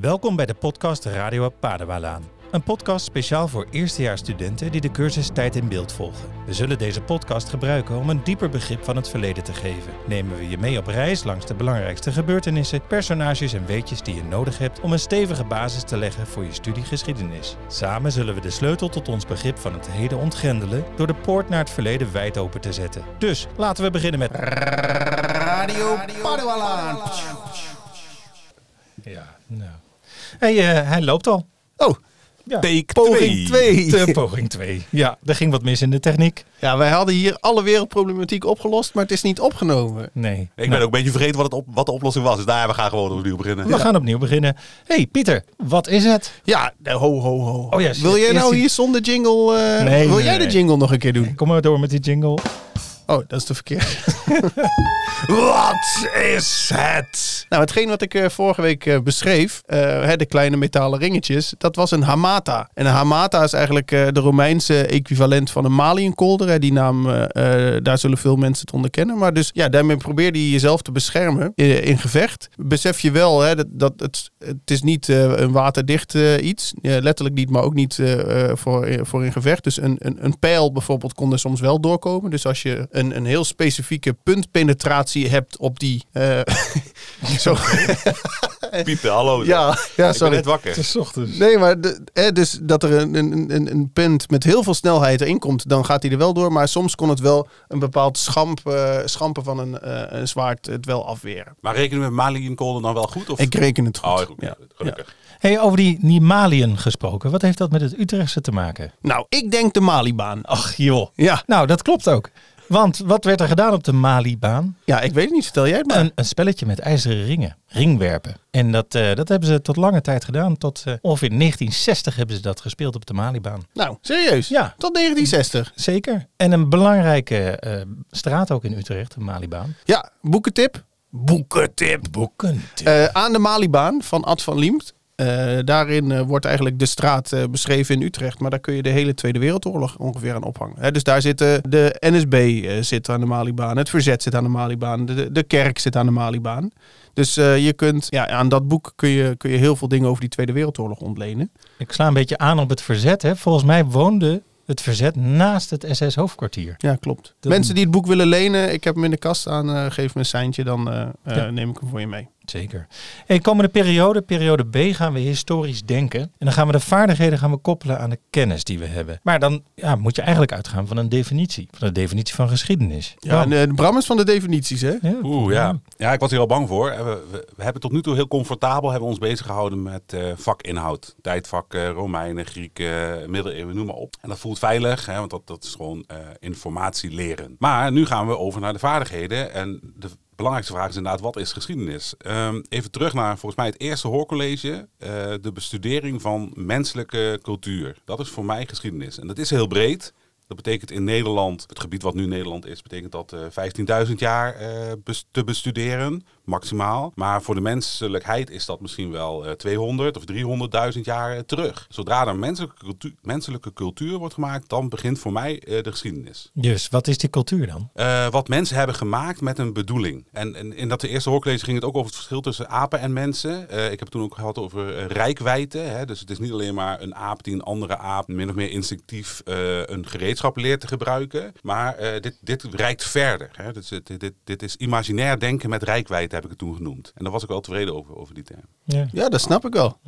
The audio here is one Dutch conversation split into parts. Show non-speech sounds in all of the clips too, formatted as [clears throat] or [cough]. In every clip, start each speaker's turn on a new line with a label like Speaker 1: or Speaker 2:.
Speaker 1: Welkom bij de podcast Radio Padewalaan. Een podcast speciaal voor eerstejaarsstudenten die de cursus Tijd in Beeld volgen. We zullen deze podcast gebruiken om een dieper begrip van het verleden te geven. Nemen we je mee op reis langs de belangrijkste gebeurtenissen, personages en weetjes die je nodig hebt om een stevige basis te leggen voor je studie geschiedenis. Samen zullen we de sleutel tot ons begrip van het heden ontgrendelen door de poort naar het verleden wijd open te zetten. Dus laten we beginnen met
Speaker 2: Radio Padualaan.
Speaker 1: Ja, nou. Hey, eh, hij loopt al.
Speaker 2: Oh,
Speaker 1: Ja.
Speaker 2: take poging 2. [laughs]
Speaker 1: De poging 2. Ja, er ging wat mis in de techniek.
Speaker 2: Ja, wij hadden hier alle wereldproblematiek opgelost, maar het is niet opgenomen.
Speaker 1: Nee.
Speaker 3: Ik
Speaker 1: Nou,
Speaker 3: ben ook een beetje vergeten wat, het op, wat de oplossing was. Dus daar, we gaan gewoon opnieuw beginnen.
Speaker 1: We gaan opnieuw beginnen. hey, Pieter, wat is het?
Speaker 2: Ja, eh, ho, ho, ho.
Speaker 1: Oh ja,
Speaker 2: wil jij nou hier zonder jingle... eh,
Speaker 1: Nee,
Speaker 2: wil
Speaker 1: nee,
Speaker 2: jij de jingle nog een keer doen?
Speaker 1: Kom maar door met die jingle.
Speaker 2: Oh, dat is de verkeerde. [laughs]
Speaker 3: Wat is het?
Speaker 2: Nou, hetgeen wat ik eh, vorige week eh, beschreef, eh, hè, de kleine metalen ringetjes, dat was een hamata. En een hamata is eigenlijk de Romeinse equivalent van een maliënkolder. Hè. Die naam, daar zullen veel mensen het onder kennen. Maar dus ja, daarmee probeerde je jezelf te beschermen in gevecht. Besef je wel hè, dat, dat het, het is niet een waterdicht iets. Letterlijk niet, maar ook niet voor, voor in gevecht. Dus een, een, een pijl bijvoorbeeld kon er soms wel doorkomen. Dus als je een, een heel specifieke puntpenetratie hebt op die... eh, [laughs] zo, [laughs]
Speaker 3: Pieter, hallo.
Speaker 2: ja, ja,
Speaker 3: ik ben
Speaker 2: sorry.
Speaker 3: net wakker.
Speaker 1: is ochtends.
Speaker 2: Nee, maar de, hè, dus dat er een, een, een, een punt met heel veel snelheid erin komt, dan gaat hij er wel door. Maar soms kon het wel een bepaald schamp, eh, schampen van een, eh, een zwaard het wel afweren.
Speaker 3: Maar rekenen we met Mali en Kolden dan wel goed? Of?
Speaker 2: Ik reken het goed.
Speaker 3: Oh, goed.
Speaker 2: Ja.
Speaker 3: Gelukkig.
Speaker 1: Hey, over die Nimaliën gesproken. Wat heeft dat met het Utrechtse te maken?
Speaker 2: Nou, ik denk de Malibaan.
Speaker 1: Ach joh.
Speaker 2: Ja,
Speaker 1: Nou, dat klopt ook. Want wat werd er gedaan op de Malibaan?
Speaker 2: ja, ik weet het niet. Vertel jij het maar.
Speaker 1: Een, een spelletje met ijzeren ringen. Ringwerpen. En dat, eh, dat hebben ze tot lange tijd gedaan. Tot eh, ongeveer 1960 hebben ze dat gespeeld op de Malibaan.
Speaker 2: Nou, serieus?
Speaker 1: Ja.
Speaker 2: Tot 1960.
Speaker 1: Zeker. En een belangrijke eh, straat ook in Utrecht, de Malibaan.
Speaker 2: Ja, boekentip. Boekentip.
Speaker 1: Boeken.
Speaker 2: Eh, aan de Malibaan van Ad van Liemt. Eh, daarin eh, wordt eigenlijk de straat eh, beschreven in Utrecht. Maar daar kun je de hele Tweede Wereldoorlog ongeveer aan ophangen. Hè, dus daar zitten de NSB zit aan de Malibaan. Het verzet zit aan de Malibaan. De, de kerk zit aan de Malibaan. Dus je kunt, ja, aan dat boek kun je, kun je heel veel dingen over die Tweede Wereldoorlog ontlenen.
Speaker 1: Ik sla een beetje aan op het verzet. Hè. Volgens mij woonde het verzet naast het SS-hoofdkwartier.
Speaker 2: Ja, klopt. Mensen die het boek willen lenen, ik heb hem in de kast eh, geef me een seintje, dan
Speaker 1: Ja.
Speaker 2: neem ik hem voor je mee.
Speaker 1: Zeker. Hey, komende periode, periode B, gaan we historisch denken. En dan gaan we de vaardigheden gaan we koppelen aan de kennis die we hebben. Maar dan ja, moet je eigenlijk uitgaan van een definitie. Van de definitie van geschiedenis.
Speaker 2: Ja,
Speaker 1: Bram.
Speaker 2: en, eh, Bram is van de definities, hè?
Speaker 1: Ja.
Speaker 3: Oeh, ja. Ja, ik was hier al bang voor. We, we, we hebben tot nu toe heel comfortabel hebben we ons bezig gehouden met eh, vakinhoud. Tijdvak, eh, Romeinen, Grieken, middeleeuwen, noem maar op. En dat voelt veilig, hè, want dat, dat is gewoon eh, informatie leren. Maar nu gaan we over naar de vaardigheden. En de belangrijkste vraag is inderdaad, wat is geschiedenis? Ehm, even terug naar volgens mij het eerste hoorcollege. eh, de bestudering van menselijke cultuur. Dat is voor mij geschiedenis. En dat is heel breed. Dat betekent in Nederland, het gebied wat nu Nederland is, betekent dat eh 15.000 jaar eh, te bestuderen, maximaal. Maar voor de menselijkheid is dat misschien wel eh 200 of 300.000 jaar eh, terug. Zodra er menselijke cultuur, menselijke cultuur wordt gemaakt, dan begint voor mij eh, de geschiedenis.
Speaker 1: Dus wat is die cultuur dan?
Speaker 3: Eh, wat mensen hebben gemaakt met een bedoeling. En, en in dat eerste hoorcollege ging het ook over het verschil tussen apen en mensen. Eh, ik heb het toen ook gehad over rijkwijde. Hè? Dus het is niet alleen maar een aap die een andere aap min of meer instinctief eh, een gereedschap leert te gebruiken. Maar eh, dit, dit reikt verder. Hè? Dus dit, dit, dit is imaginair denken met rijkwijde, heb ik het toen genoemd. En daar was ik wel tevreden over, over die term.
Speaker 1: Ja.
Speaker 2: Ja, dat snap ik wel.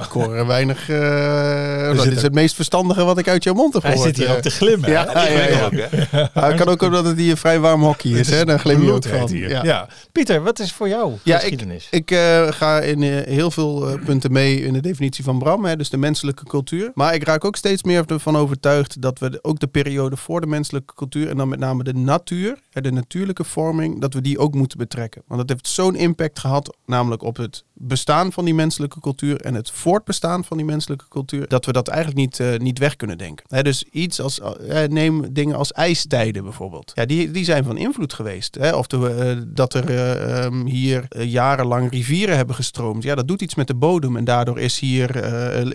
Speaker 2: Ik hoor weinig. eh, dat is
Speaker 1: ook-
Speaker 2: het meest verstandige wat ik uit jouw mond heb
Speaker 1: Hij
Speaker 2: gehoord.
Speaker 1: zit hier
Speaker 2: eh.
Speaker 1: ook te glimmen.
Speaker 2: Ja, ja, ja.
Speaker 3: Ook, hè?
Speaker 2: Het kan ook omdat het hier een vrij warm hockey is, hè? Dan glim je ook van.
Speaker 1: hier.
Speaker 2: Ja.
Speaker 1: Ja. Pieter, wat is voor jou
Speaker 2: Ja, ik,
Speaker 1: geschiedenis?
Speaker 2: ik eh, ga in eh, heel veel punten mee in de definitie van Bram, hè, dus de menselijke cultuur. Maar ik raak ook steeds meer ervan overtuigd dat we de- ook de periode voor de menselijke cultuur, en dan met name de natuur, hè, de natuurlijke vorming, dat we die ook moeten betrekken. Want dat heeft zo'n impact gehad, namelijk op het bestaan van die menselijke cultuur en het voortbestaan van die menselijke cultuur, dat we dat eigenlijk niet, eh, niet weg kunnen denken. Hè, dus iets als, eh, neem dingen als ijstijden bijvoorbeeld. Ja, die, die zijn van invloed geweest. Hè? Of de, eh, dat er eh, ehm, hier jarenlang rivieren hebben gestroomd. Ja, dat doet iets met de bodem en daardoor is hier,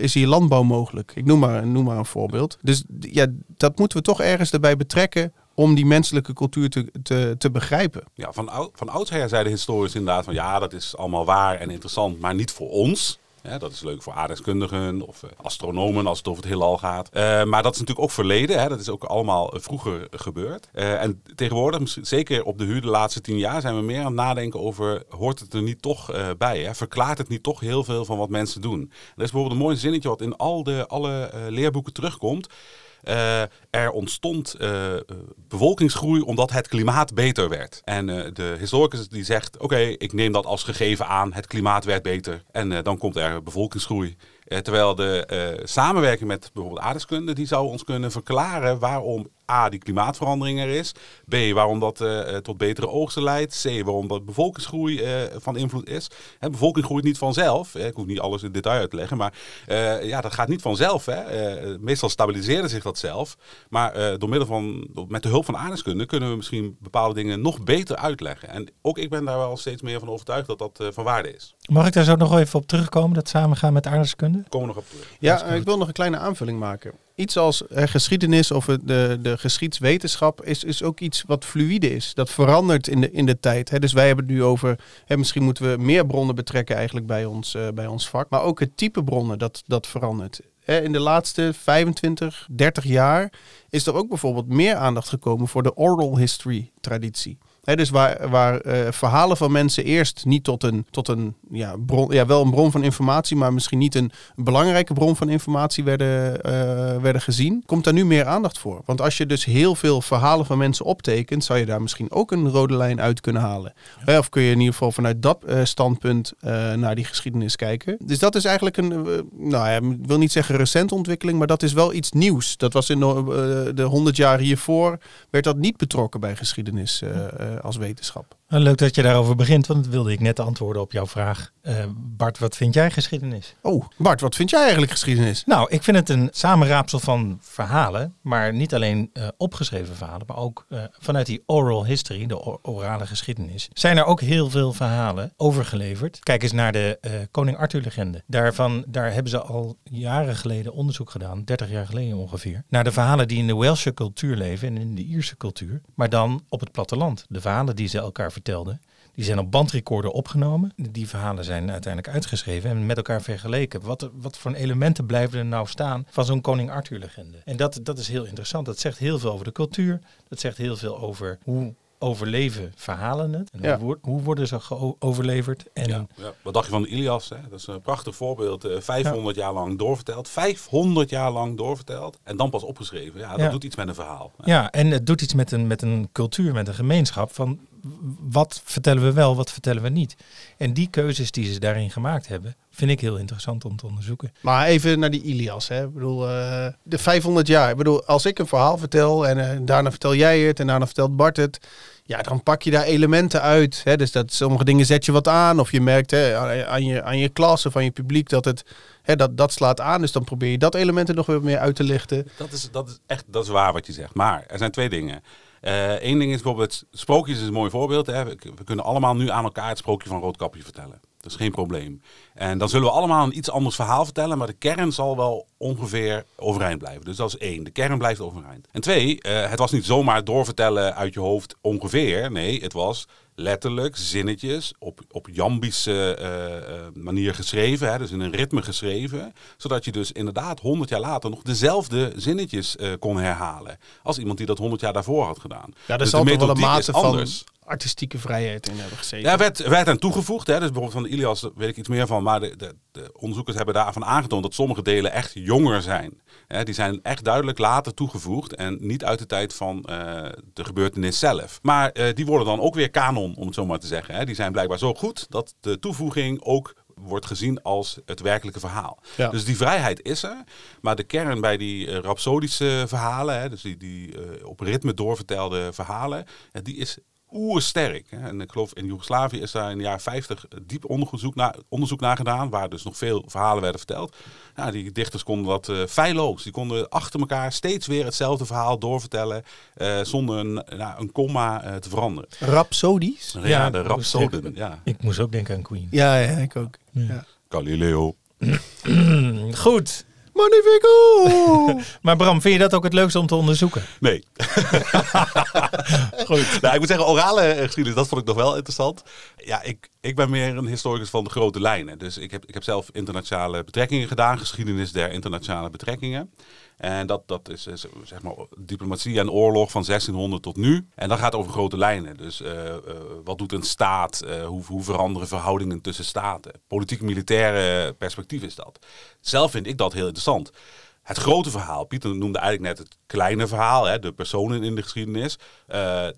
Speaker 2: is hier landbouw mogelijk. Ik noem maar, noem maar een voorbeeld. Dus ja, dat moeten we toch ergens erbij betrekken om die menselijke cultuur te, te, begrijpen.
Speaker 3: Ja, van, van oudsher zeiden historici inderdaad van ja, dat is allemaal waar en interessant, maar niet voor ons. Dat is leuk voor aardrijkskundigen of eh, astronomen als het over het heelal gaat. Eh, maar dat is natuurlijk ook verleden. Hè? Dat is ook allemaal eh, vroeger gebeurd. En tegenwoordig, zeker op de huur de laatste tien jaar, zijn we meer aan het nadenken over, hoort het er niet toch bij? Hè? Verklaart het niet toch heel veel van wat mensen doen? Er is bijvoorbeeld een mooi zinnetje wat in al de, alle leerboeken terugkomt. Eh, er ontstond eh, bevolkingsgroei omdat het klimaat beter werd. En eh, de historicus die zegt, oké, ik neem dat als gegeven aan, het klimaat werd beter. En dan komt er bevolkingsgroei. Terwijl de samenwerking met bijvoorbeeld aardrijkskunde, die zou ons kunnen verklaren waarom A, die klimaatverandering er is. B, waarom dat eh, eh, tot betere oogsten leidt. C, waarom dat bevolkingsgroei eh, van invloed is. Hè, bevolking groeit niet vanzelf. Ik hoef niet alles in detail uit te leggen. Maar eh, ja, dat gaat niet vanzelf. Hè. Eh, meestal stabiliseerde zich dat zelf. Maar eh, door middel van, met de hulp van aardrijkskunde kunnen we misschien bepaalde dingen nog beter uitleggen. En ook ik ben daar wel steeds meer van overtuigd dat dat eh, van waarde is.
Speaker 1: Mag ik daar zo nog even op terugkomen, dat samengaan met aardrijkskunde?
Speaker 3: Daar komen we nog op terug.
Speaker 2: Ja, ik wil nog een kleine aanvulling maken. Iets als eh, geschiedenis of de, de geschiedswetenschap is, is ook iets wat fluïde is. Dat verandert in de, in de tijd. Hè. Dus wij hebben het nu over, hè, misschien moeten we meer bronnen betrekken eigenlijk bij ons, eh, bij ons vak. Maar ook het type bronnen, dat, dat verandert. In de laatste 25, 30 jaar is er ook bijvoorbeeld meer aandacht gekomen voor de oral history traditie. Dus waar, waar eh, verhalen van mensen eerst niet tot een, tot een ja, bron, ja, wel een bron van informatie, maar misschien niet een belangrijke bron van informatie werden, eh, werden gezien, komt daar nu meer aandacht voor. Want als je dus heel veel verhalen van mensen optekent, zou je daar misschien ook een rode lijn uit kunnen halen. Hè, Of kun je in ieder geval vanuit dat eh, standpunt eh, naar die geschiedenis kijken. Dus dat is eigenlijk een, eh, nou ja, ik wil niet zeggen recente ontwikkeling, maar dat is wel iets nieuws. Dat was in de, eh, de 100 jaar hiervoor, werd dat niet betrokken bij geschiedenis eh, eh, als wetenschap.
Speaker 1: Nou, leuk dat je daarover begint, want dat wilde ik net antwoorden op jouw vraag. Eh, Bart, wat vind jij geschiedenis?
Speaker 2: Oh, Bart, wat vind jij eigenlijk geschiedenis?
Speaker 1: Nou, ik vind het een samenraapsel van verhalen, maar niet alleen eh, opgeschreven verhalen, maar ook eh, vanuit die oral history, de orale geschiedenis, zijn er ook heel veel verhalen overgeleverd. Kijk eens naar de Koning Arthur-legende. Daarvan, daar hebben ze al jaren geleden onderzoek gedaan, 30 jaar geleden ongeveer, naar de verhalen die in de Welsche cultuur leven en in de Ierse cultuur, maar dan op het platteland. De verhalen die ze elkaar vertelden. Die zijn op bandrecorder opgenomen. Die verhalen zijn uiteindelijk uitgeschreven en met elkaar vergeleken. Wat, wat voor elementen blijven er nou staan van zo'n Koning Arthur-legende? En dat, dat is heel interessant. Dat zegt heel veel over de cultuur. Dat zegt heel veel over hoe overleven verhalen het. En
Speaker 2: Ja.
Speaker 1: hoe, wo- hoe worden ze geo- overleverd? En
Speaker 3: Ja, ja. Wat dacht je van de Ilias? Hè? Dat is een prachtig voorbeeld. eh, 500 jaar lang doorverteld. 500 jaar lang doorverteld. En dan pas opgeschreven. Ja, dat
Speaker 1: Ja.
Speaker 3: doet iets met een verhaal.
Speaker 1: Ja, en het doet iets met een, met een cultuur, met een gemeenschap. Van wat vertellen we wel, wat vertellen we niet. En die keuzes die ze daarin gemaakt hebben, vind ik heel interessant om te onderzoeken.
Speaker 2: Maar even naar die Ilias. Hè. Ik bedoel, eh, de 500 jaar. Ik bedoel, als ik een verhaal vertel en eh, daarna vertel jij het en daarna vertelt Bart het. Ja, dan pak je daar elementen uit. Hè. Dus dat sommige dingen zet je wat aan. Of je merkt hè, aan- aan, je, aan je klas of aan je publiek dat het hè, dat, dat slaat aan. Dus dan probeer je dat element er nog weer meer uit te lichten.
Speaker 3: Dat is, dat is echt dat is waar wat je zegt. Maar er zijn twee dingen. Eén ding is bijvoorbeeld, sprookjes is een mooi voorbeeld. Hè. We, we kunnen allemaal nu aan elkaar het sprookje van Roodkapje vertellen. Dat is geen probleem. En dan zullen we allemaal een iets anders verhaal vertellen, maar de kern zal wel ongeveer overeind blijven. Dus dat is één. De kern blijft overeind. En twee, eh, het was niet zomaar doorvertellen uit je hoofd ongeveer. Nee, het was letterlijk zinnetjes op, op jambische eh, eh, manier geschreven. Hè, dus in een ritme geschreven. Zodat je dus inderdaad honderd jaar later nog dezelfde zinnetjes kon herhalen. Als iemand die dat honderd jaar daarvoor had gedaan.
Speaker 2: Ja, er
Speaker 3: Dus
Speaker 2: zal toch wel een mate van. Artistieke vrijheid in hebben gezeten.
Speaker 3: Ja, werd, werd aan toegevoegd. Hè. Dus bijvoorbeeld van de Ilias weet ik iets meer van. Maar de, de, de onderzoekers hebben daarvan aangetoond dat sommige delen echt jonger zijn. Hè, die zijn echt duidelijk later toegevoegd. En niet uit de tijd van eh, de gebeurtenis zelf. Maar eh, die worden dan ook weer kanon, om het zo maar te zeggen. Hè. Die zijn blijkbaar zo goed dat de toevoeging ook wordt gezien als het werkelijke verhaal.
Speaker 2: Ja.
Speaker 3: Dus die vrijheid is er. Maar de kern bij die eh, rhapsodische verhalen, hè, dus die, die eh, op ritme doorvertelde verhalen, die is oersterk. Hè. En ik geloof in Joegoslavië is daar in de jaren 50 diep onderzoek, na, onderzoek naar gedaan, waar dus nog veel verhalen werden verteld. Ja, die dichters konden dat eh feilloos. Die konden achter elkaar steeds weer hetzelfde verhaal doorvertellen, eh, zonder een, nou, een komma eh, te veranderen.
Speaker 2: Rhapsodisch?
Speaker 3: Ja,
Speaker 1: Ja,
Speaker 3: de rhapsoden.
Speaker 1: zeggen-
Speaker 3: Ja.
Speaker 1: Ik moest ook denken aan Queen.
Speaker 2: Ja, ja, ik ook.
Speaker 1: Ja.
Speaker 3: Galileo. [clears throat]
Speaker 1: Goed.
Speaker 2: Magnifico! [laughs]
Speaker 1: Maar Bram, vind je dat ook het leukste om te onderzoeken?
Speaker 3: Nee. [laughs]
Speaker 1: Goed.
Speaker 3: Nou, ik moet zeggen, orale eh, geschiedenis, dat vond ik nog wel interessant. Ja, ik, ik ben meer een historicus van de grote lijnen. Dus ik heb, ik heb zelf internationale betrekkingen gedaan, geschiedenis der internationale betrekkingen. En dat, dat is eh, zeg maar diplomatie en oorlog van 1600 tot nu. En dat gaat over grote lijnen. Dus uh, uh, wat doet een staat? hoe, hoe veranderen verhoudingen tussen staten? Politiek-militaire perspectief is dat. Zelf vind ik dat heel interessant. Het grote verhaal, Pieter noemde eigenlijk net het kleine verhaal, hè, de personen in de geschiedenis.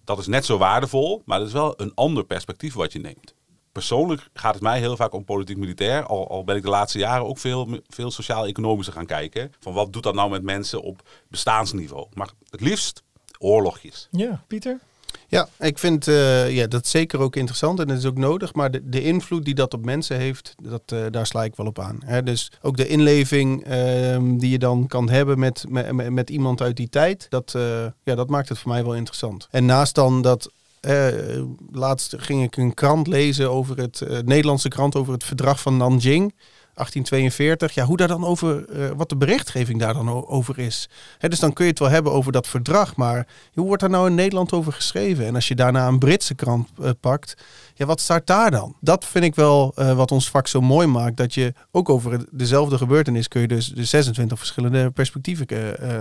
Speaker 3: dat is net zo waardevol, maar dat is wel een ander perspectief wat je neemt persoonlijk gaat het mij heel vaak om politiek-militair. Al, al, ben ik de laatste jaren ook veel, veel sociaal-economischer gaan kijken. Van wat doet dat nou met mensen op bestaansniveau. Maar het liefst oorlogjes.
Speaker 1: Ja, Pieter?
Speaker 2: Ja, ik vind uh, ja, dat zeker ook interessant en dat is ook nodig. Maar de, de invloed die dat op mensen heeft, dat, uh, daar sla ik wel op aan. Hè? Dus ook de inleving uh, die je dan kan hebben met, met, met iemand uit die tijd, dat, uh, ja, dat maakt het voor mij wel interessant. En naast dan dat uh, laatst ging ik een krant lezen over het uh, Nederlandse krant over het verdrag van Nanjing. 1842. Ja, hoe daar dan over, uh, wat de berichtgeving daar dan over is. Hè, dus dan kun je het wel hebben over dat verdrag, maar hoe wordt daar nou in Nederland over geschreven? En als je daarna een Britse krant uh, pakt, ja, wat staat daar dan? Dat vind ik wel uh, wat ons vak zo mooi maakt, dat je ook over dezelfde gebeurtenis kun je dus de 26 verschillende perspectieven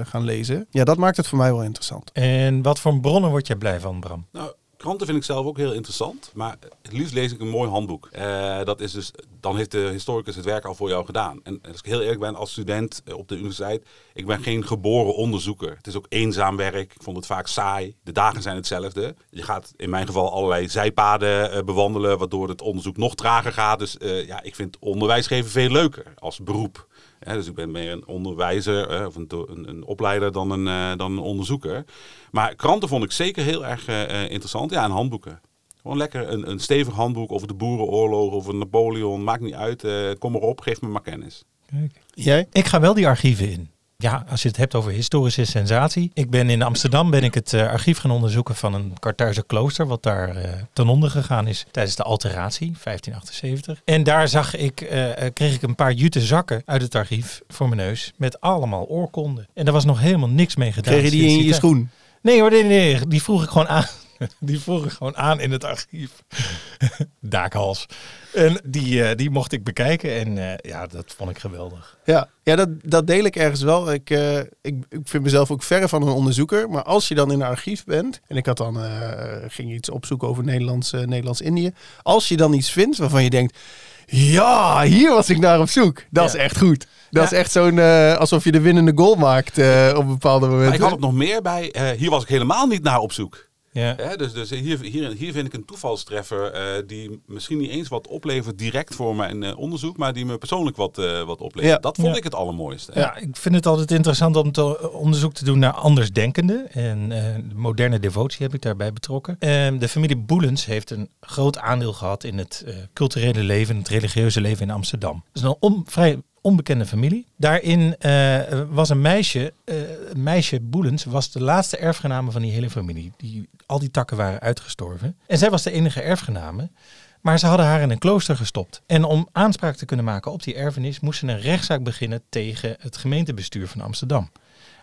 Speaker 2: gaan lezen. Ja, dat maakt het voor mij wel interessant.
Speaker 1: En wat voor bronnen word jij blij van, Bram?
Speaker 3: Nou, Kranten vind ik zelf ook heel interessant, maar het liefst lees ik een mooi handboek. Uh, dat is dus, dan heeft de historicus het werk al voor jou gedaan. En als ik heel eerlijk ben, als student eh, op de universiteit, ik ben geen geboren onderzoeker. Het is ook eenzaam werk, ik vond het vaak saai. De dagen zijn hetzelfde. Je gaat in mijn geval allerlei zijpaden bewandelen, waardoor het onderzoek nog trager gaat. Dus ja, ik vind onderwijs geven veel leuker als beroep. Ja, dus ik ben meer een onderwijzer uh, of een, een, een, opleider dan een, uh, dan een onderzoeker. Maar kranten vond ik zeker heel erg uh, interessant. Ja, en handboeken. Gewoon lekker een, een stevig handboek over de boerenoorlog, over Napoleon. Maakt niet uit. kom maar op, geef me maar kennis.
Speaker 1: Kijk. Jij? Ik ga wel die archieven in. Ja, als je het hebt over historische sensatie. Ik ben in Amsterdam ben ik het uh, archief gaan onderzoeken van een Kartuizer klooster, wat daar uh, ten onder gegaan is tijdens de alteratie, 1578. En daar zag ik, uh, kreeg ik een paar jute zakken uit het archief voor mijn neus met allemaal oorkonden. En daar was nog helemaal niks mee gedaan.
Speaker 2: Kreeg je die in je schoen?
Speaker 1: Nee hoor, nee, nee, die vroeg ik gewoon aan. [laughs] Die vroeg ik gewoon aan in het archief. [laughs] Daakhals. En die, uh, die mocht ik bekijken en uh, ja, dat vond ik geweldig.
Speaker 2: Ja, ja dat, dat deel ik ergens wel. Ik, uh, ik, ik vind mezelf ook verre van een onderzoeker. Maar als je dan in een archief bent, en ik had dan, ging iets opzoeken over Nederlands, Nederlands-Indië. Als je dan iets vindt waarvan je denkt, ja, hier was ik naar op zoek. Dat ja. is echt goed. Dat ja. is echt zo'n, alsof je de winnende goal maakt op bepaalde momenten.
Speaker 3: Maar ik had het nog meer bij, hier was ik helemaal niet naar op zoek. Ja. dus dus hier, hier, hier vind ik een toevalstreffer uh, die misschien niet eens wat oplevert direct voor mijn uh, onderzoek, maar die me persoonlijk wat, uh, wat oplevert. Ja. Dat vond ja. ik het allermooiste.
Speaker 1: Ja, ik vind het altijd interessant om te, onderzoek te doen naar andersdenkenden. En moderne devotie heb ik daarbij betrokken. Ehm, de familie Boelens heeft een groot aandeel gehad in het culturele leven, het religieuze leven in Amsterdam. Dat is een on, vrij onbekende familie. Daarin uh, was een meisje, uh, meisje Boelens, was de laatste erfgename van die hele familie. Die, al die takken waren uitgestorven. En zij was de enige erfgename. Maar ze hadden haar in een klooster gestopt. En om aanspraak te kunnen maken op die erfenis, moest ze een rechtszaak beginnen tegen het gemeentebestuur van Amsterdam.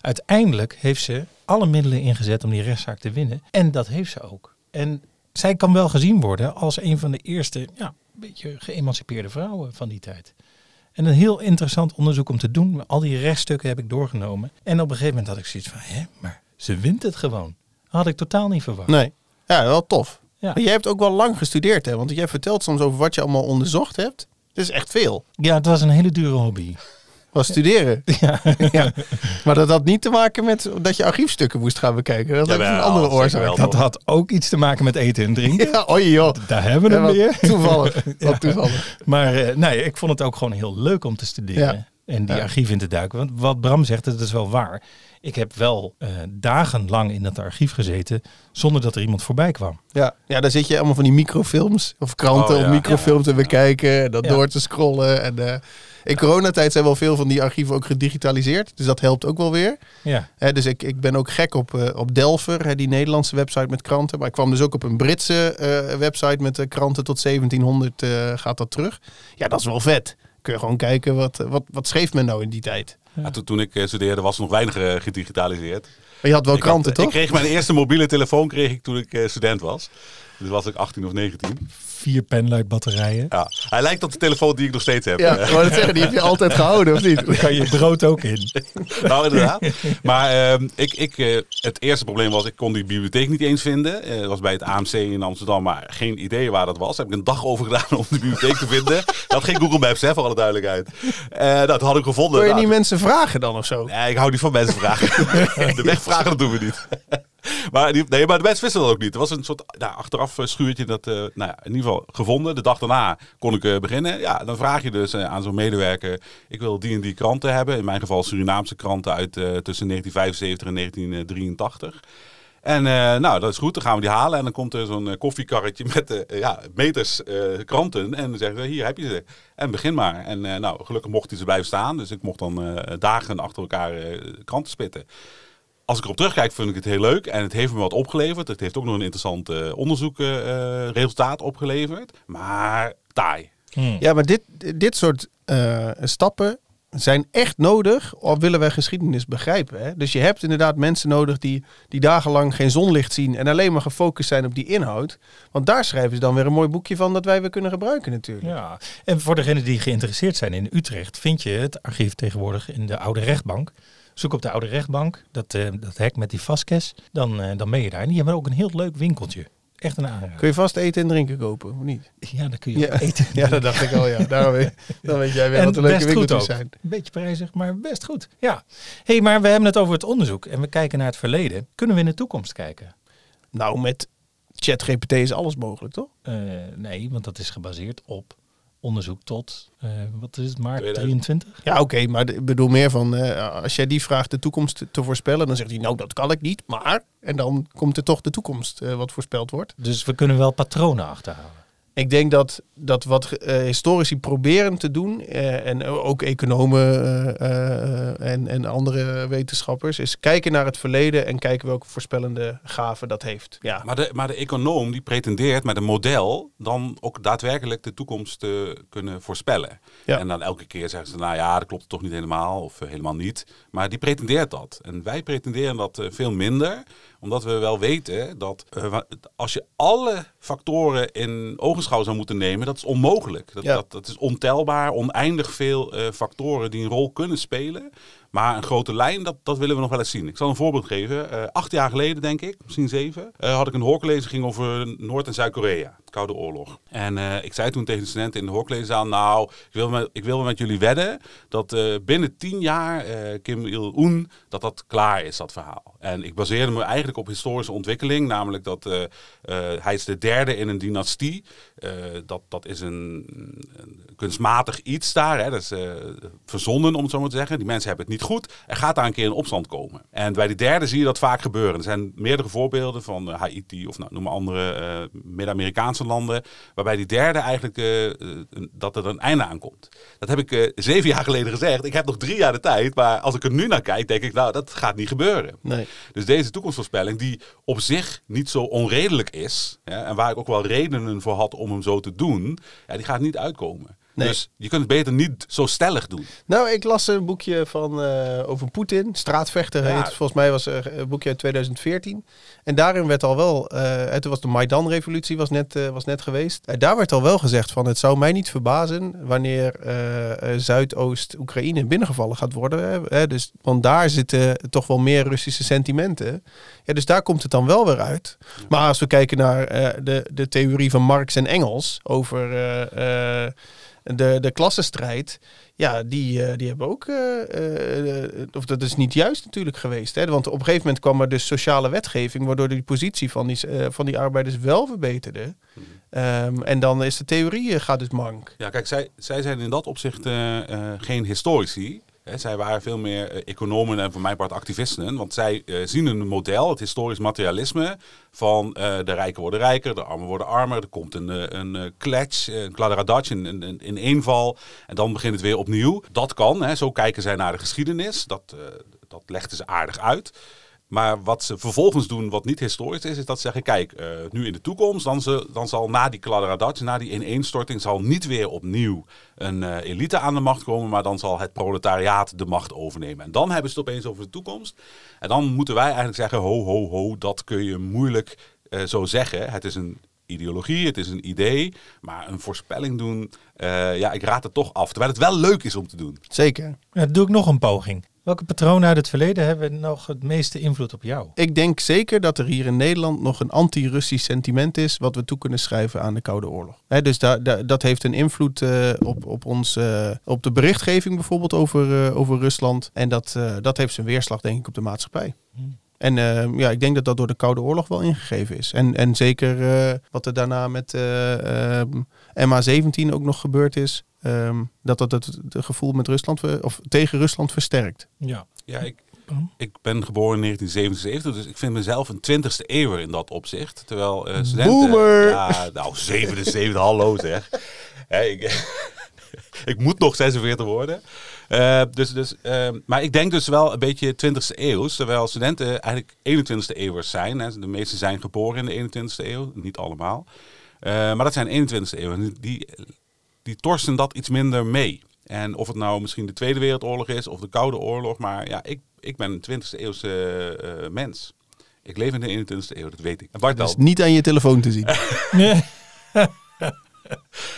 Speaker 1: Uiteindelijk heeft ze alle middelen ingezet om die rechtszaak te winnen. En dat heeft ze ook. En zij kan wel gezien worden als een van de eerste, ja, beetje geëmancipeerde vrouwen van die tijd. En een heel interessant onderzoek om te doen. Al die rechtsstukken heb ik doorgenomen. En op een gegeven moment had ik zoiets van, hè, maar ze wint het gewoon. had ik totaal niet verwacht.
Speaker 2: Nee, ja, wel tof. Ja. Maar jij hebt ook wel lang gestudeerd, hè? Want jij vertelt soms over wat je allemaal onderzocht hebt. Het is echt veel.
Speaker 1: Ja, het was een hele dure hobby.
Speaker 2: Was studeren. [laughs] Ja. [laughs] ja. Maar dat had niet te maken met dat je archiefstukken moest gaan bekijken. Dat ja, een andere oorzaak.
Speaker 1: Dat had ook iets te maken met eten en drinken.
Speaker 2: Ja, oh joh.
Speaker 1: Daar hebben we hem weer.
Speaker 2: Toevallig. [laughs] ja. toevallig.
Speaker 1: Maar uh, nee, ik vond het ook gewoon heel leuk om te studeren. En die archief in te duiken. Want wat Bram zegt, dat is wel waar. Ik heb wel uh, dagenlang in dat archief gezeten zonder dat er iemand voorbij kwam.
Speaker 2: Ja, ja daar zit je allemaal van die microfilms of kranten oh, op microfilm te bekijken. En dat door te scrollen. En uh, in coronatijd zijn wel veel van die archieven ook gedigitaliseerd. Dus dat helpt ook wel weer.
Speaker 1: Ja.
Speaker 2: He, dus ik, ik ben ook gek op, uh, op Delver, he, die Nederlandse website met kranten. Maar ik kwam dus ook op een Britse uh, website met uh, kranten tot 1700 gaat dat terug. Ja, dat is wel vet. Kun je gewoon kijken wat, wat, wat schreef men nou in die tijd.
Speaker 3: Ja. toen, toen ik studeerde was er nog weinig gedigitaliseerd.
Speaker 2: Maar je had wel
Speaker 3: ik
Speaker 2: kranten,
Speaker 3: had,
Speaker 2: toch?
Speaker 3: Ik kreeg mijn eerste mobiele telefoon kreeg ik toen ik student was. Dus was ik 18 of 19.
Speaker 1: Vier penlight batterijen.
Speaker 3: Ja, hij lijkt op de telefoon die ik nog steeds heb.
Speaker 2: Ja, ik wou het zeggen, die heb je [laughs] altijd gehouden, of niet?
Speaker 1: Daar kan je brood ook in. [laughs]
Speaker 3: nou, inderdaad. Maar ehm, ik, ik, eh, het eerste probleem was, ik kon die bibliotheek niet eens vinden. Eh, Het was bij het AMC in Amsterdam, maar geen idee waar dat was. Daar heb ik een dag over gedaan om de bibliotheek te vinden. Dat had geen Google Maps, hè, voor alle duidelijkheid. Eh dat had ik gevonden.
Speaker 2: Wil je
Speaker 3: Nou,
Speaker 2: niet mensen vragen dan of zo?
Speaker 3: Nee, ik hou niet van mensen vragen. [laughs] de weg vragen, dat doen we niet. Maar, nee, maar de mensen wisten dat ook niet. Er was een soort nou, achteraf eh, schuurtje dat, eh, nou ja, in ieder geval gevonden. De dag daarna kon ik eh, beginnen. Ja, dan vraag je dus aan zo'n medewerker, ik wil die en die kranten hebben. In mijn geval Surinaamse kranten uit tussen 1975 en 1983. En nou, dat is goed, dan gaan we die halen. En dan komt er zo'n koffiekarretje met eh, ja, meters kranten. En dan zeggen ze, hier heb je ze. En begin maar. En nou, gelukkig mocht hij ze blijven staan. Dus ik mocht dan dagen achter elkaar kranten spitten. Als ik erop terugkijk, vind ik het heel leuk. En het heeft me wat opgeleverd. Het heeft ook nog een interessant eh, onderzoekresultaat opgeleverd. Maar taai.
Speaker 1: Hm.
Speaker 2: Ja, maar dit, dit soort eh, stappen zijn echt nodig, of willen wij geschiedenis begrijpen. Hè? Dus je hebt inderdaad mensen nodig die, die dagenlang geen zonlicht zien en alleen maar gefocust zijn op die inhoud. Want daar schrijven ze dan weer een mooi boekje van dat wij weer kunnen gebruiken natuurlijk.
Speaker 1: Ja, en voor degenen die geïnteresseerd zijn in Utrecht, vind je het archief tegenwoordig in de Oude Rechtbank. Zoek op de Oude Rechtbank, dat, eh, dat hek met die vastkes, dan, eh, dan ben je daar. En die hebben ook een heel leuk winkeltje. Echt een aanrader.
Speaker 2: Kun je vast eten en drinken kopen, of niet?
Speaker 1: Ja, dan kun je
Speaker 2: Ja.
Speaker 1: eten. [laughs]
Speaker 2: Ja, dat dacht ik al, ja. Daarom weet, dan weet jij weer wat de leuke winkeltjes zijn.
Speaker 1: Een beetje prijzig, maar best goed. Ja. hey, maar we hebben het over het onderzoek en we kijken naar het verleden. Kunnen we in de toekomst kijken?
Speaker 2: Nou, met ChatGPT is alles mogelijk, toch?
Speaker 1: Eh, nee, want dat is gebaseerd op onderzoek tot, eh, wat is het, maart
Speaker 3: 2000.
Speaker 1: 23?
Speaker 2: Ja, oké, maar ik bedoel meer van, eh, als jij die vraagt de toekomst te- te voorspellen, dan zegt hij, nou, dat kan ik niet, maar... En dan komt er toch de toekomst eh, wat voorspeld wordt.
Speaker 1: Dus we kunnen wel patronen achterhalen.
Speaker 2: Ik denk dat, dat wat eh, historici proberen te doen, eh, en ook economen eh, en, en andere wetenschappers, is kijken naar het verleden en kijken welke voorspellende gaven dat heeft. Ja,
Speaker 3: Maar de, maar de econoom die pretendeert met een model dan ook daadwerkelijk de toekomst te kunnen voorspellen.
Speaker 2: Ja.
Speaker 3: En dan elke keer zeggen ze, nou ja, dat klopt toch niet helemaal of helemaal niet. Maar die pretendeert dat. En wij pretenderen dat veel minder, omdat we wel weten dat als je alle factoren in ogenschouw zou moeten nemen, dat is onmogelijk. Dat,
Speaker 2: Ja.
Speaker 3: dat, dat is ontelbaar, oneindig veel eh, factoren die een rol kunnen spelen. Maar een grote lijn, dat, dat willen we nog wel eens zien. Ik zal een voorbeeld geven. Eh, acht jaar geleden, denk ik, misschien zeven, eh, had ik een hoorcollege over Noord- en Zuid-Korea, de Koude Oorlog. En eh, ik zei toen tegen de studenten in de hoorcollegezaal, nou, ik wil, met, ik wil met jullie wedden dat binnen tien jaar Kim Il-un, dat dat klaar is, dat verhaal. En ik baseerde me eigenlijk op historische ontwikkeling, namelijk dat hij is de derde in een dynastie. Dat, dat is een, een kunstmatig iets daar, hè. dat is eh, verzonnen om het zo maar te zeggen. Die mensen hebben het niet goed. Er gaat daar een keer een opstand komen. En bij die derde zie je dat vaak gebeuren. Er zijn meerdere voorbeelden van eh, Haiti of nou, noem maar andere eh, Midden-Amerikaanse landen. Waarbij die derde eigenlijk dat er een einde aan komt. Dat heb ik zeven jaar geleden gezegd. Ik heb nog drie jaar de tijd. Maar als ik er nu naar kijk, denk ik, nou, dat gaat niet gebeuren.
Speaker 2: nee.
Speaker 3: Dus deze toekomstvoorspelling, die op zich niet zo onredelijk is, en waar ik ook wel redenen voor had om hem zo te doen, ja, die gaat niet uitkomen.
Speaker 2: Nee.
Speaker 3: Dus je kunt het beter niet zo stellig doen.
Speaker 2: Nou, ik las een boekje van, eh, over Poetin. Straatvechter
Speaker 3: Ja.
Speaker 2: heet. Volgens mij was er een boekje uit 2014. En daarin werd al wel, eh toen was de Maidan-revolutie was net, eh, was net geweest. En daar werd al wel gezegd van, het zou mij niet verbazen wanneer Zuidoost-Oekraïne binnengevallen gaat worden. Hè. Dus, want daar zitten toch wel meer Russische sentimenten. Ja, dus daar komt het dan wel weer uit. Maar als we kijken naar de, de theorie van Marx en Engels over de, de klassenstrijd. Ja, die, eh, die hebben ook. eh, eh, of dat is niet juist natuurlijk geweest. Hè? Want op een gegeven moment kwam er dus sociale wetgeving. waardoor die positie van die, van die arbeiders wel verbeterde. Ehm, en dan is de theorie gaat dus mank.
Speaker 3: Ja, kijk, zij, zij zijn in dat opzicht geen historici. Zij waren veel meer eh, economen en voor mijn part activisten. Want zij eh, zien een model, het historisch materialisme, van eh, de rijken worden rijker, de armen worden armer. Er komt een, een klets, een kladderadatsch, een, een, een ineenval. En dan begint het weer opnieuw. Dat kan, hè, zo kijken zij naar de geschiedenis. Dat, dat legden ze aardig uit. Maar wat ze vervolgens doen, wat niet historisch is, is dat ze zeggen: kijk, eh, nu in de toekomst, dan, ze, dan zal na die kladderadatsch, na die ineenstorting, zal niet weer opnieuw een eh, elite aan de macht komen, maar dan zal het proletariaat de macht overnemen. En dan hebben ze het opeens over de toekomst. En dan moeten wij eigenlijk zeggen: ho, ho, ho, dat kun je moeilijk eh, zo zeggen. Het is een ideologie, het is een idee. Maar een voorspelling doen, eh, ja, ik raad het toch af. Terwijl het wel leuk is om te doen.
Speaker 2: Zeker.
Speaker 1: Ja, doe ik nog een poging. Welke patronen uit het verleden hebben nog het meeste invloed op jou?
Speaker 2: Ik denk zeker dat er hier in Nederland nog een anti-Russisch sentiment is. wat we toe kunnen schrijven aan de Koude Oorlog. Hè, dus da, da- dat heeft een invloed eh, op, op, ons, eh, op de berichtgeving bijvoorbeeld over, eh, over Rusland. En dat, eh, dat heeft zijn weerslag, denk ik, op de maatschappij.
Speaker 1: Hmm.
Speaker 2: En eh, ja, ik denk dat dat door de Koude Oorlog wel ingegeven is. En, en zeker eh, wat er daarna met eh, ehm, MH17 ook nog gebeurd is. ehm, dat dat het, het gevoel met Rusland, of tegen Rusland versterkt.
Speaker 1: Ja.
Speaker 3: Ja, ik, ik ben geboren in 1977, dus ik vind mezelf een 20ste eeuwer in dat opzicht. Terwijl eh studenten...
Speaker 2: Boomer!
Speaker 3: Ja, nou, 77, hallo zeg. [laughs] Hè, ik, [laughs] ik moet nog 46 worden. Eh, dus, dus, eh, maar ik denk dus wel een beetje 20ste eeuw, terwijl studenten eigenlijk 21ste eeuwers zijn. Hè. De meeste zijn geboren in de 21ste eeuw, niet allemaal. Eh, maar dat zijn 21ste eeuw. En Die, die torsen dat iets minder mee. En of het nou misschien de Tweede Wereldoorlog is of de Koude Oorlog, maar ja, ik, ik ben een 20ste eeuwse eh, mens. Ik leef in de 21ste eeuw, dat weet ik. Bart
Speaker 2: Dat is niet aan je telefoon te zien. [laughs]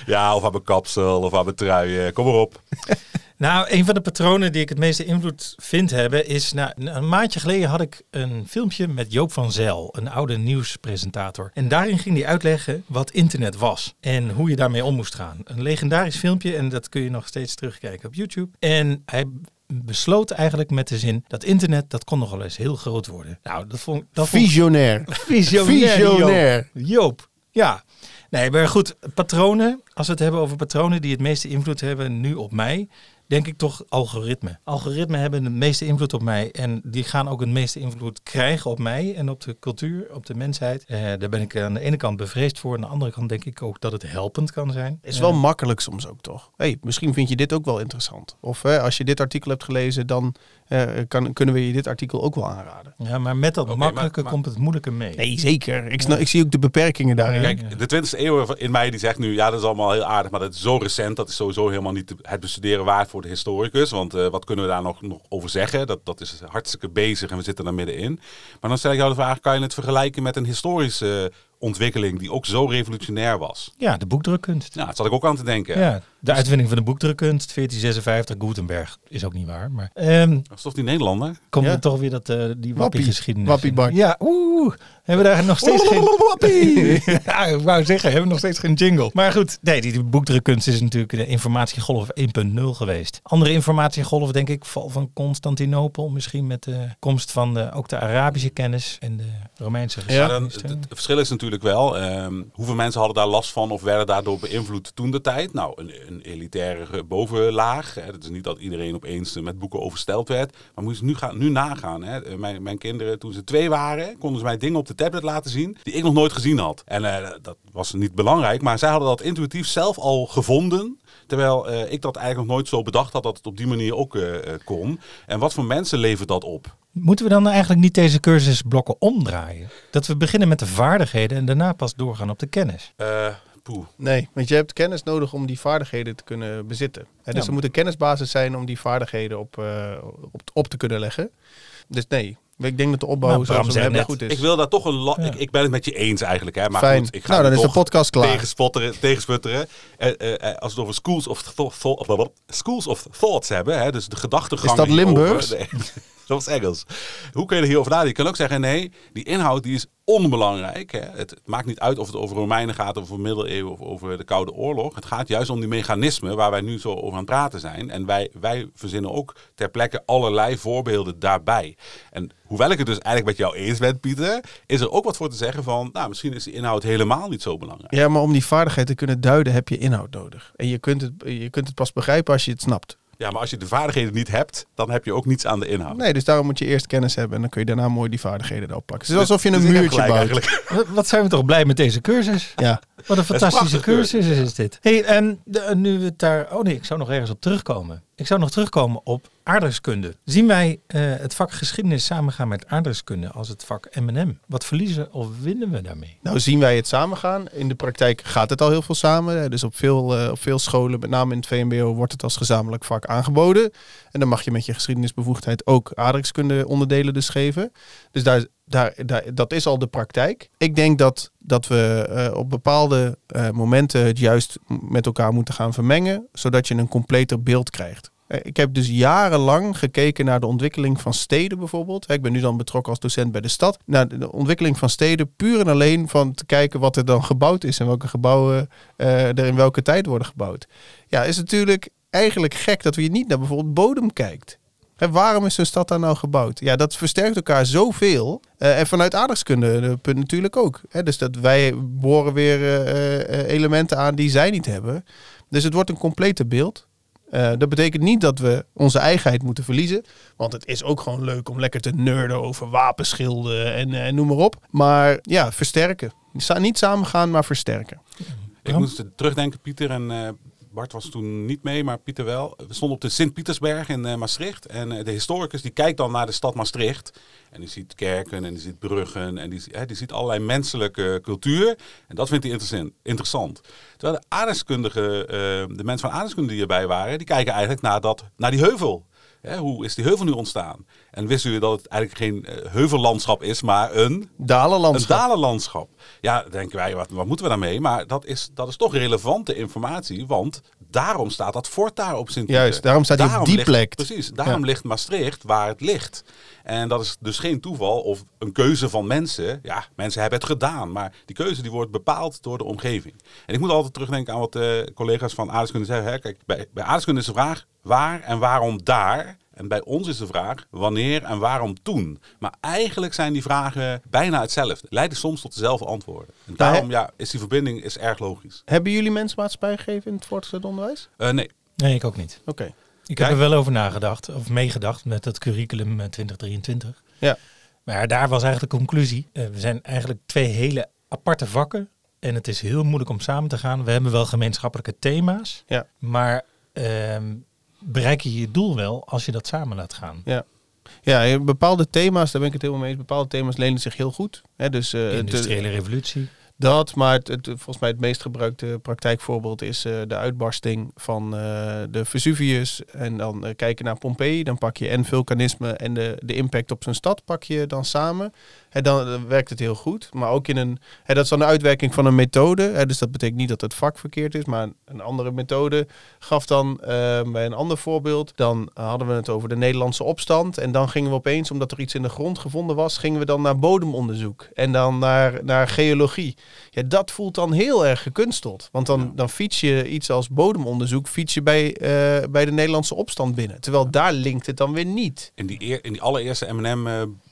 Speaker 3: Ja, of aan mijn kapsel of aan mijn trui. Kom maar op. [laughs]
Speaker 1: Nou, een van de patronen die ik het meeste invloed vind hebben is... Nou, een maandje geleden had ik een filmpje met Joop van Zijl, een oude nieuwspresentator. En daarin ging hij uitleggen wat internet was en hoe je daarmee om moest gaan. Een legendarisch filmpje en dat kun je nog steeds terugkijken op YouTube. En hij besloot eigenlijk met de zin dat internet, dat kon nog wel eens heel groot worden. Nou, dat vond, dat vond
Speaker 2: Visionair. [laughs]
Speaker 1: Visionair.
Speaker 2: Visionair.
Speaker 1: Joop. Joop. Ja. Nee, maar goed, patronen. Als we het hebben over patronen die het meeste invloed hebben nu op mij, denk ik toch algoritme. Algoritmen hebben het meeste invloed op mij en die gaan ook het meeste invloed krijgen op mij en op de cultuur, op de mensheid. Eh, daar ben ik aan de ene kant bevreesd voor, aan de andere kant denk ik ook dat het helpend kan zijn.
Speaker 2: Is wel
Speaker 1: Eh,
Speaker 2: makkelijk soms ook toch? Hey, misschien vind je dit ook wel interessant. Of hè, als je dit artikel hebt gelezen, dan eh, kan, kunnen we je dit artikel ook wel aanraden.
Speaker 1: ja, maar met dat makkelijke
Speaker 3: maar- maar-
Speaker 1: komt het moeilijke mee.
Speaker 2: Nee, zeker. Ik, snap, ik zie ook de beperkingen daarin.
Speaker 1: Ja.
Speaker 3: Kijk, de 20e eeuw in mij die zegt nu, ja, dat is allemaal heel aardig, maar dat is zo recent, dat is sowieso helemaal niet te- het bestuderen waard voor de historicus. Want eh, wat kunnen we daar nog, nog over zeggen? Dat, dat is hartstikke bezig en we zitten daar middenin. Maar dan stel ik jou de vraag, kan je het vergelijken met een historische ontwikkeling die ook zo revolutionair was?
Speaker 1: Ja, de boekdrukkunst.
Speaker 3: Nou, daar zat ik ook aan te denken.
Speaker 1: Ja, de uitvinding van de boekdrukkunst, 1456, Gutenberg, is ook niet waar. Maar ehm,
Speaker 3: Dat is toch die Nederlander?
Speaker 1: komt
Speaker 2: Ja.
Speaker 1: er toch weer dat, eh, die
Speaker 2: Wappie.
Speaker 1: wappie-geschiedenis.
Speaker 2: Wappie.
Speaker 1: Ja, oeh, hebben we daar nog steeds geen... [laughs] ja, ik wou zeggen, hebben we nog steeds geen jingle. Maar goed, nee, die, die boekdrukkunst is natuurlijk de informatiegolf 1.0 geweest. Andere informatiegolf, denk ik, val van Constantinopel, misschien met de komst van de, ook de Arabische kennis en de Romeinse
Speaker 2: Ja.
Speaker 3: Maar dan, het,
Speaker 1: geschiedenis.
Speaker 3: het verschil is natuurlijk wel, ehm, hoeveel mensen hadden daar last van of werden daardoor beïnvloed toen de tijd? Nou, een, een elitaire bovenlaag. Hè. Het is niet dat iedereen opeens eh, met boeken oversteld werd. Maar moet je nu, gaan, nu nagaan. Hè. Eh, Mijn, mijn kinderen, toen ze twee waren, konden ze mij dingen op de tablet laten zien die ik nog nooit gezien had. En eh, dat was niet belangrijk, maar zij hadden dat intuïtief zelf al gevonden. Terwijl eh, ik dat eigenlijk nog nooit zo bedacht had dat het op die manier ook eh, eh, kon. En wat voor mensen levert dat op?
Speaker 1: Moeten we dan eigenlijk niet deze cursusblokken omdraaien? Dat we beginnen met de vaardigheden en daarna pas doorgaan op de kennis.
Speaker 3: Poeh.
Speaker 2: Nee, want je hebt kennis nodig om die vaardigheden te kunnen bezitten. Dus
Speaker 1: Ja.
Speaker 2: er moet een kennisbasis zijn om die vaardigheden op, eh, op, op te kunnen leggen. Dus nee, ik denk dat de opbouw
Speaker 1: Nou,
Speaker 2: zoals we hebben
Speaker 1: net,
Speaker 2: goed is.
Speaker 3: Ik wil daar toch een...
Speaker 1: Ja.
Speaker 3: Ik, ik ben het met je eens eigenlijk. Hè, maar
Speaker 2: Fijn.
Speaker 3: goed, ik ga
Speaker 2: nou, dan is de
Speaker 3: toch
Speaker 2: podcast klaar.
Speaker 3: tegenspotteren, tegensputteren. Eh, eh, eh, als we het over schools of, schools of thoughts hebben, hè, dus de gedachtegang.
Speaker 2: Is dat? [laughs]
Speaker 3: Nee, [laughs] was Engels. Hoe kun je er hierover nadenken? Je kan ook zeggen, nee, die inhoud die is onbelangrijk. Hè. Het, het maakt niet uit of het over Romeinen gaat, of over middeleeuwen of over de Koude Oorlog. Het gaat juist om die mechanismen waar wij nu zo over aan het praten zijn. En wij, wij verzinnen ook ter plekke allerlei voorbeelden daarbij. En hoewel ik het dus eigenlijk met jou eens ben, Pieter, is er ook wat voor te zeggen van, nou, misschien is die inhoud helemaal niet zo belangrijk.
Speaker 2: Ja, maar om die vaardigheid te kunnen duiden heb je inhoud nodig. En je kunt het, je kunt het pas begrijpen als je het snapt.
Speaker 3: Ja, maar als je de vaardigheden niet hebt, dan heb je ook niets aan de inhoud.
Speaker 2: Nee, dus daarom moet je eerst kennis hebben en dan kun je daarna mooi die vaardigheden erop plakken. Het is
Speaker 3: Dus-
Speaker 2: alsof je een
Speaker 3: dus
Speaker 2: muurtje bouwt.
Speaker 3: eigenlijk.
Speaker 1: Wat zijn we toch blij met deze cursus?
Speaker 2: Ja.
Speaker 1: Wat een fantastische cursus is dit. Hey, en de- nu we het daar. Oh nee, ik zou nog ergens op terugkomen. Ik zou nog terugkomen op aardrijkskunde. Zien wij eh, het vak geschiedenis samengaan met aardrijkskunde als het vak M&M? Wat verliezen of winnen we daarmee?
Speaker 2: Nou zien wij het samengaan. In de praktijk gaat het al heel veel samen. Dus op veel, eh, op veel scholen, met name in het VMBO, wordt het als gezamenlijk vak aangeboden. En dan mag je met je geschiedenisbevoegdheid ook aardrijkskunde onderdelen dus geven. Dus daar dat is al de praktijk. Ik denk dat, dat we eh, op bepaalde eh, momenten het juist met elkaar moeten gaan vermengen, zodat je een completer beeld krijgt. Eh, Ik heb dus jarenlang gekeken naar de ontwikkeling van steden bijvoorbeeld. Ik ben nu dan betrokken als docent bij de stad. Naar de ontwikkeling van steden puur en alleen van te kijken wat er dan gebouwd is en welke gebouwen er in welke tijd worden gebouwd. Ja, is natuurlijk eigenlijk gek dat je niet naar bijvoorbeeld bodem kijkt. Waarom is zo'n stad daar nou gebouwd? Ja, dat versterkt elkaar zoveel. Eh, en vanuit aardrijkskunde eh, punt natuurlijk ook. Hè, dus dat wij boren weer eh, eh, elementen aan die zij niet hebben. Dus het wordt een complete beeld. Eh, dat betekent niet dat we onze eigenheid moeten verliezen. Want het is ook gewoon leuk om lekker te nerden over wapenschilden en eh, noem maar op. Maar ja, versterken. Sa- Niet samengaan, maar versterken.
Speaker 3: Ik moest terugdenken, Pieter en eh, Bart was toen niet mee, maar Pieter wel. We stonden op de Sint-Pietersberg in eh, Maastricht. En eh, de historicus die kijkt dan naar de stad Maastricht. En die ziet kerken en die ziet bruggen en die, die ziet allerlei menselijke cultuur. En dat vindt hij interessant. Terwijl de aardrijkskundige, eh, de mensen van aardrijkskunde die erbij waren, die kijken eigenlijk naar, dat, naar die heuvel. Hoe is die heuvel nu ontstaan? En wisten jullie dat het eigenlijk geen eh, heuvellandschap is, maar een een
Speaker 2: Dalenlandschap.
Speaker 3: dalenlandschap. Ja, denken wij, wat, wat moeten we daarmee? Maar dat is, dat is toch relevante informatie, want daarom staat dat fort daar op sint
Speaker 2: Juist, daarom staat hij op die
Speaker 3: ligt-
Speaker 2: plek.
Speaker 3: Precies, daarom
Speaker 2: Ja.
Speaker 3: ligt Maastricht waar het ligt. En dat is dus geen toeval of een keuze van mensen. Ja, mensen hebben het gedaan, maar die keuze die wordt bepaald door de omgeving. En ik moet altijd terugdenken aan wat de collega's van aardrijkskunde zeggen. Hè. Kijk, bij, bij aardrijkskunde is de vraag waar en waarom daar. En bij ons is de vraag wanneer en waarom toen. Maar eigenlijk zijn die vragen bijna hetzelfde. Leiden soms tot dezelfde antwoorden. En daarom ja, is die verbinding is erg logisch.
Speaker 2: Hebben jullie mensmaatschappij gegeven in het voortgezet onderwijs?
Speaker 3: Eh, nee,
Speaker 1: Nee, ik ook niet.
Speaker 2: Oké.
Speaker 1: Ik
Speaker 3: Kijk.
Speaker 1: heb er wel over nagedacht, of meegedacht met het curriculum eh, 2023.
Speaker 2: Ja.
Speaker 1: Maar daar was eigenlijk de conclusie. eh, we zijn eigenlijk twee hele aparte vakken. En het is heel moeilijk om samen te gaan. We hebben wel gemeenschappelijke thema's.
Speaker 2: Ja.
Speaker 1: Maar ehm, bereik je je doel wel als je dat samen laat gaan.
Speaker 2: Ja, bepaalde thema's, daar ben ik het helemaal mee eens. Bepaalde thema's lenen zich heel goed. Hè, dus, eh,
Speaker 1: De
Speaker 2: het-
Speaker 1: industriële revolutie.
Speaker 2: Dat, maar het, het- volgens mij het meest gebruikte praktijkvoorbeeld is eh, de uitbarsting van eh, de Vesuvius. En dan eh, kijken naar Pompeii. Dan pak je en vulkanisme en de, de impact op zo'n stad pak je dan samen. En dan werkt het heel goed. Maar ook in een, hè, dat is dan de uitwerking van een methode. Hè, dus dat betekent niet dat het vak verkeerd is, maar een andere methode gaf dan eh, bij een ander voorbeeld. Dan hadden we het over de Nederlandse opstand. En dan gingen we opeens, omdat er iets in de grond gevonden was, gingen we dan naar bodemonderzoek. En dan naar, naar geologie. Ja, dat voelt dan heel erg gekunsteld. Want dan,
Speaker 3: Ja.
Speaker 2: dan fiets je iets als bodemonderzoek, fiets je bij, eh, bij de Nederlandse opstand binnen. Terwijl daar linkt het dan weer niet.
Speaker 3: in die, eer, in die allereerste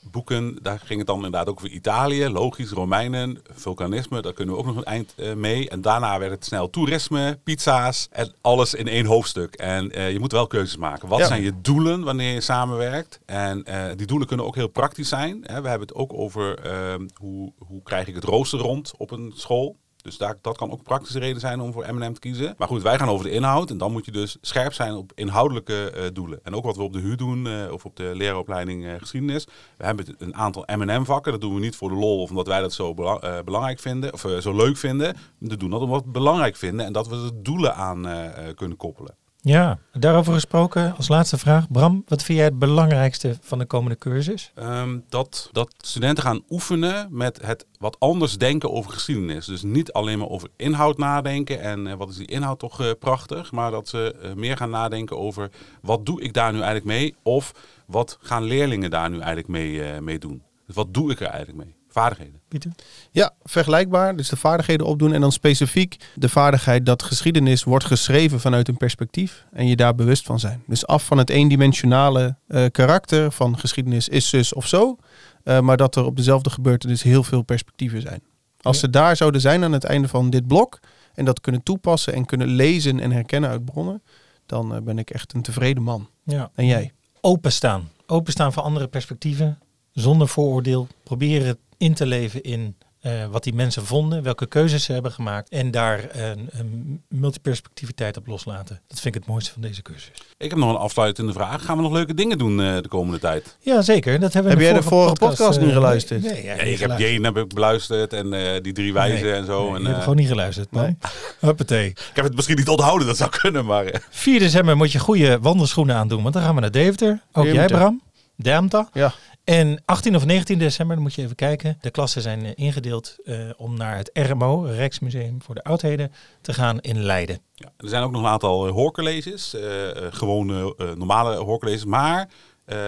Speaker 3: M&M-boeken, daar ging het dan inderdaad ook over Italië, logisch, Romeinen, vulkanisme, daar kunnen we ook nog een eind eh, mee. En daarna werd het snel toerisme, pizza's en alles in één hoofdstuk. En eh, je moet wel keuzes maken. Wat
Speaker 2: Ja.
Speaker 3: zijn je doelen wanneer je samenwerkt? En eh, die doelen kunnen ook heel praktisch zijn. Hè. We hebben het ook over ehm, hoe, hoe krijg ik het rooster rond op een school. Dus daar, dat kan ook praktische reden zijn om voor M&M te kiezen. Maar goed, wij gaan over de inhoud. En dan moet je dus scherp zijn op inhoudelijke eh, doelen. En ook wat we op de HU doen, eh, of op de leraaropleiding eh, geschiedenis. We hebben een aantal M&M vakken. Dat doen we niet voor de lol of omdat wij dat zo bela- belangrijk vinden. Of zo leuk vinden. We doen dat omdat we het belangrijk vinden. En dat we er doelen aan kunnen koppelen.
Speaker 1: Ja, daarover gesproken als laatste vraag. Bram, wat vind jij het belangrijkste van de komende cursus?
Speaker 3: Ehm, dat, dat studenten gaan oefenen met het wat anders denken over geschiedenis. Dus niet alleen maar over inhoud nadenken en eh, wat is die inhoud toch eh, prachtig, maar dat ze eh, meer gaan nadenken over wat doe ik daar nu eigenlijk mee of wat gaan leerlingen daar nu eigenlijk mee, mee doen. Dus wat doe ik er eigenlijk mee? Vaardigheden.
Speaker 1: Pieter?
Speaker 2: Ja, vergelijkbaar. Dus de vaardigheden opdoen en dan specifiek de vaardigheid dat geschiedenis wordt geschreven vanuit een perspectief en je daar bewust van zijn. Dus af van het eendimensionale eh, karakter van geschiedenis is zus of zo, eh, maar dat er op dezelfde gebeurtenis heel veel perspectieven zijn. Als ze daar zouden zijn aan het einde van dit blok en dat kunnen toepassen en kunnen lezen en herkennen uit bronnen, dan eh, ben ik echt een tevreden man.
Speaker 1: Ja.
Speaker 2: En jij?
Speaker 1: Openstaan. Openstaan voor andere perspectieven. Zonder vooroordeel. Proberen in te leven in eh, wat die mensen vonden. Welke keuzes ze hebben gemaakt. En daar een, een multiperspectiviteit op loslaten. Dat vind ik het mooiste van deze cursus.
Speaker 3: Ik heb nog een afsluitende vraag. Gaan we nog leuke dingen doen eh, de komende tijd?
Speaker 1: Ja, zeker. Dat hebben we
Speaker 2: Heb jij de vorige podcast
Speaker 1: eh,
Speaker 2: niet geluisterd?
Speaker 1: Nee, nee,
Speaker 3: Ja, ik heb. Jane heb ik beluisterd en eh, die drie wijzen
Speaker 1: Nee,
Speaker 3: en zo.
Speaker 1: nee,
Speaker 3: en,
Speaker 1: hebt
Speaker 3: eh,
Speaker 1: gewoon niet geluisterd.
Speaker 2: Nee. [laughs]
Speaker 1: Huppatee.
Speaker 3: ik heb het misschien niet onthouden, dat zou kunnen, maar... eh,
Speaker 1: 4 december moet je goede wandelschoenen aandoen. Want dan gaan we naar Deventer. Ook jij. Bram. Deventer.
Speaker 2: Ja.
Speaker 1: En 18 of 19 december, dan moet je even kijken. De klassen zijn eh, ingedeeld eh, om naar het RMO, Rijksmuseum voor de Oudheden, te gaan in Leiden.
Speaker 3: Ja, er zijn ook nog een aantal uh, hoorcolleges, uh, gewone normale hoorcolleges. Maar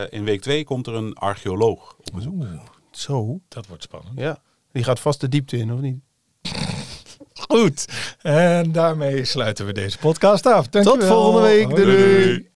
Speaker 3: in week 2 komt er een archeoloog op bezoek.
Speaker 2: Oeh, zo.
Speaker 1: Dat wordt spannend.
Speaker 2: Ja. Die gaat vast de diepte in, of niet? [laughs]
Speaker 1: Goed. En daarmee sluiten we deze podcast af. Dankjewel.
Speaker 2: Tot volgende week. Doei. doei.